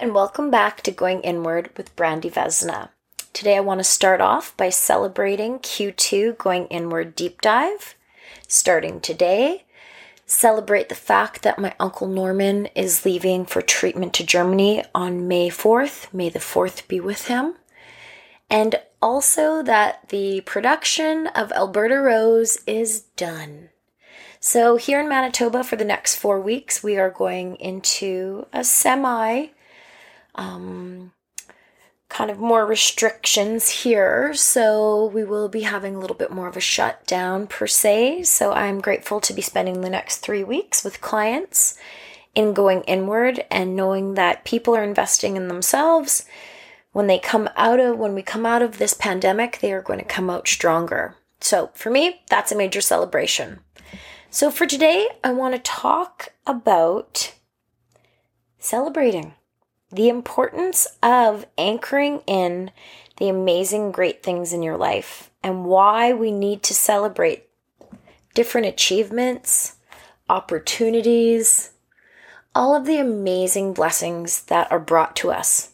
and welcome back to Going Inward with Brandy Vesna. Today I want to start off by celebrating Q2 Going Inward Deep Dive. Starting today, celebrate the fact that my Uncle Norman is leaving for treatment to Germany on May 4th. May the 4th be with him. And also that the production of Alberta Rose is done. So, here in Manitoba for the next four weeks, we are going into a semi um, kind of more restrictions here. So we will be having a little bit more of a shutdown per se. So I'm grateful to be spending the next three weeks with clients in going inward and knowing that people are investing in themselves. When they come out of when we come out of this pandemic, they are going to come out stronger. So for me, that's a major celebration. So for today, I want to talk about celebrating the importance of anchoring in the amazing, great things in your life and why we need to celebrate different achievements, opportunities, all of the amazing blessings that are brought to us.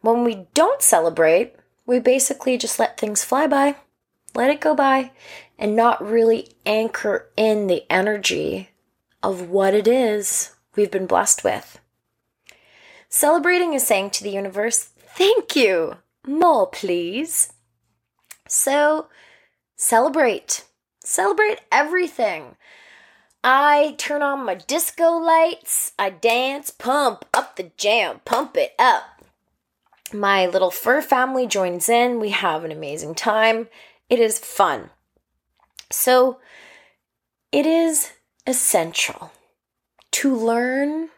When we don't celebrate, we basically just let things fly by, let it go by, and not really anchor in the energy of what it is we've been blessed with. Celebrating is saying to the universe, Thank you. More, please. So, celebrate. Celebrate everything. I turn on my disco lights, I dance, pump up the jam, pump it up. My little fur family joins in. We have an amazing time. It is fun. So, it is essential to learn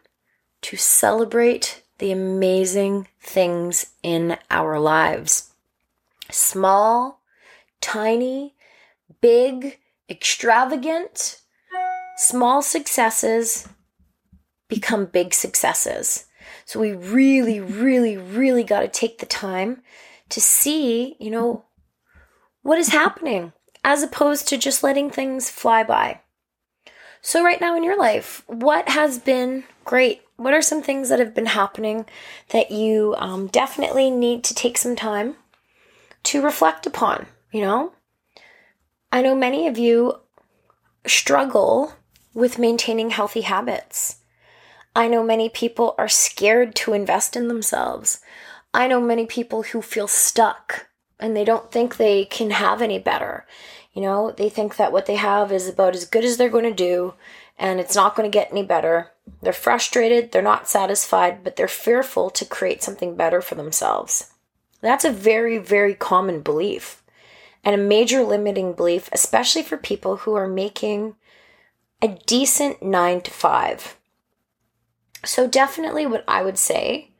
to celebrate the amazing things in our lives. Small, tiny, big, extravagant, small successes become big successes. So we really, really, really got to take the time to see, you know, what is happening as opposed to just letting things fly by. So, right now in your life, what has been great? What are some things that have been happening that you um, definitely need to take some time to reflect upon? You know, I know many of you struggle with maintaining healthy habits. I know many people are scared to invest in themselves. I know many people who feel stuck and they don't think they can have any better. You know, they think that what they have is about as good as they're going to do and it's not going to get any better. They're frustrated, they're not satisfied, but they're fearful to create something better for themselves. That's a very, very common belief and a major limiting belief, especially for people who are making a decent nine to five. So, definitely, what I would say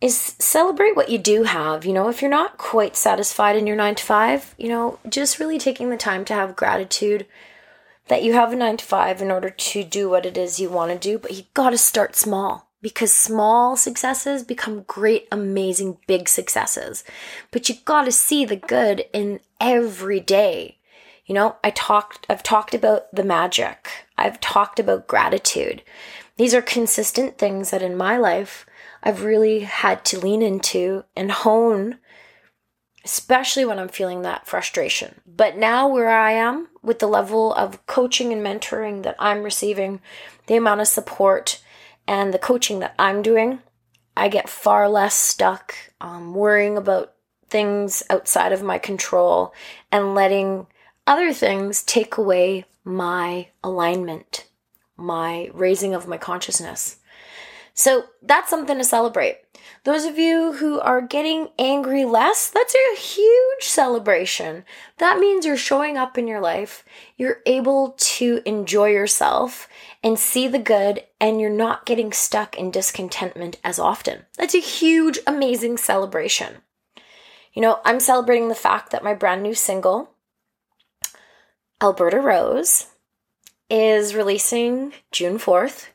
is celebrate what you do have. You know, if you're not quite satisfied in your nine to five, you know, just really taking the time to have gratitude that you have a nine to five in order to do what it is you want to do, but you got to start small because small successes become great, amazing, big successes. But you got to see the good in every day. You know, I talked, I've talked about the magic. I've talked about gratitude. These are consistent things that in my life I've really had to lean into and hone, especially when I'm feeling that frustration. But now, where I am with the level of coaching and mentoring that I'm receiving, the amount of support and the coaching that I'm doing, I get far less stuck um, worrying about things outside of my control and letting other things take away my alignment, my raising of my consciousness. So that's something to celebrate. Those of you who are getting angry less, that's a huge celebration. That means you're showing up in your life, you're able to enjoy yourself and see the good, and you're not getting stuck in discontentment as often. That's a huge, amazing celebration. You know, I'm celebrating the fact that my brand new single, Alberta Rose, is releasing June 4th.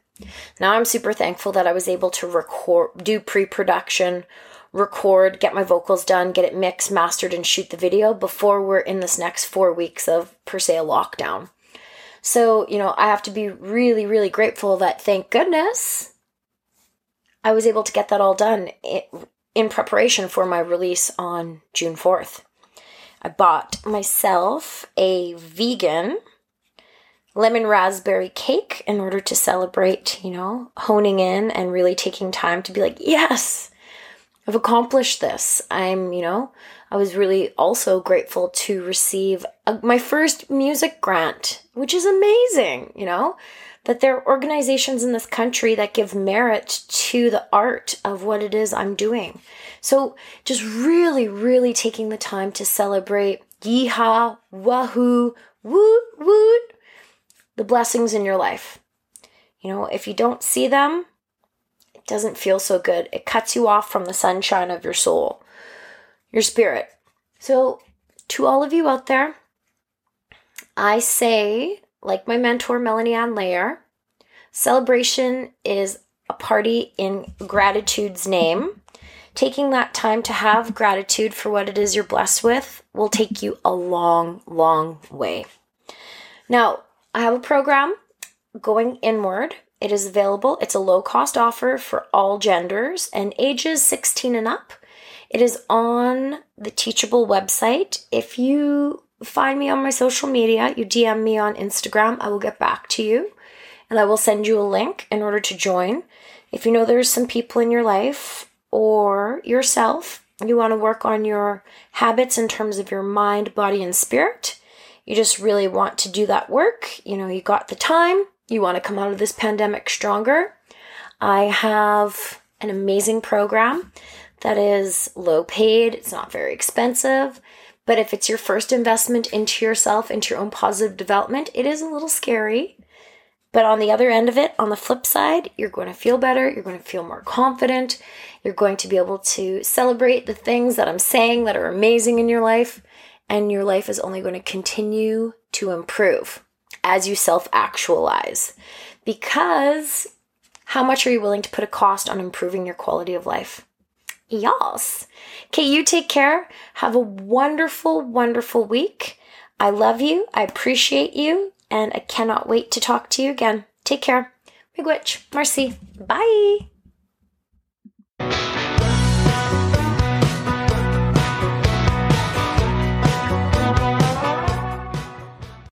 Now I'm super thankful that I was able to record, do pre production, record, get my vocals done, get it mixed, mastered, and shoot the video before we're in this next four weeks of, per se, a lockdown. So, you know, I have to be really, really grateful that thank goodness I was able to get that all done in preparation for my release on June 4th. I bought myself a vegan lemon raspberry cake in order to celebrate, you know, honing in and really taking time to be like, yes, I've accomplished this. I'm, you know, I was really also grateful to receive a, my first music grant, which is amazing, you know, that there are organizations in this country that give merit to the art of what it is I'm doing. So just really, really taking the time to celebrate yeehaw, wahoo, woot, woot, the blessings in your life. You know, if you don't see them, it doesn't feel so good. It cuts you off from the sunshine of your soul, your spirit. So, to all of you out there, I say, like my mentor, Melanie Ann Layer, celebration is a party in gratitude's name. Taking that time to have gratitude for what it is you're blessed with will take you a long, long way. Now, I have a program going inward. It is available. It's a low cost offer for all genders and ages 16 and up. It is on the Teachable website. If you find me on my social media, you DM me on Instagram, I will get back to you and I will send you a link in order to join. If you know there's some people in your life or yourself, you want to work on your habits in terms of your mind, body, and spirit you just really want to do that work, you know, you got the time, you want to come out of this pandemic stronger. I have an amazing program that is low paid, it's not very expensive. But if it's your first investment into yourself, into your own positive development, it is a little scary. But on the other end of it, on the flip side, you're going to feel better. You're going to feel more confident. You're going to be able to celebrate the things that I'm saying that are amazing in your life and your life is only going to continue to improve as you self actualize. Because how much are you willing to put a cost on improving your quality of life? Yes. Okay, you take care. Have a wonderful, wonderful week. I love you. I appreciate you. And I cannot wait to talk to you again. Take care. Miigwech. Marcy. Bye.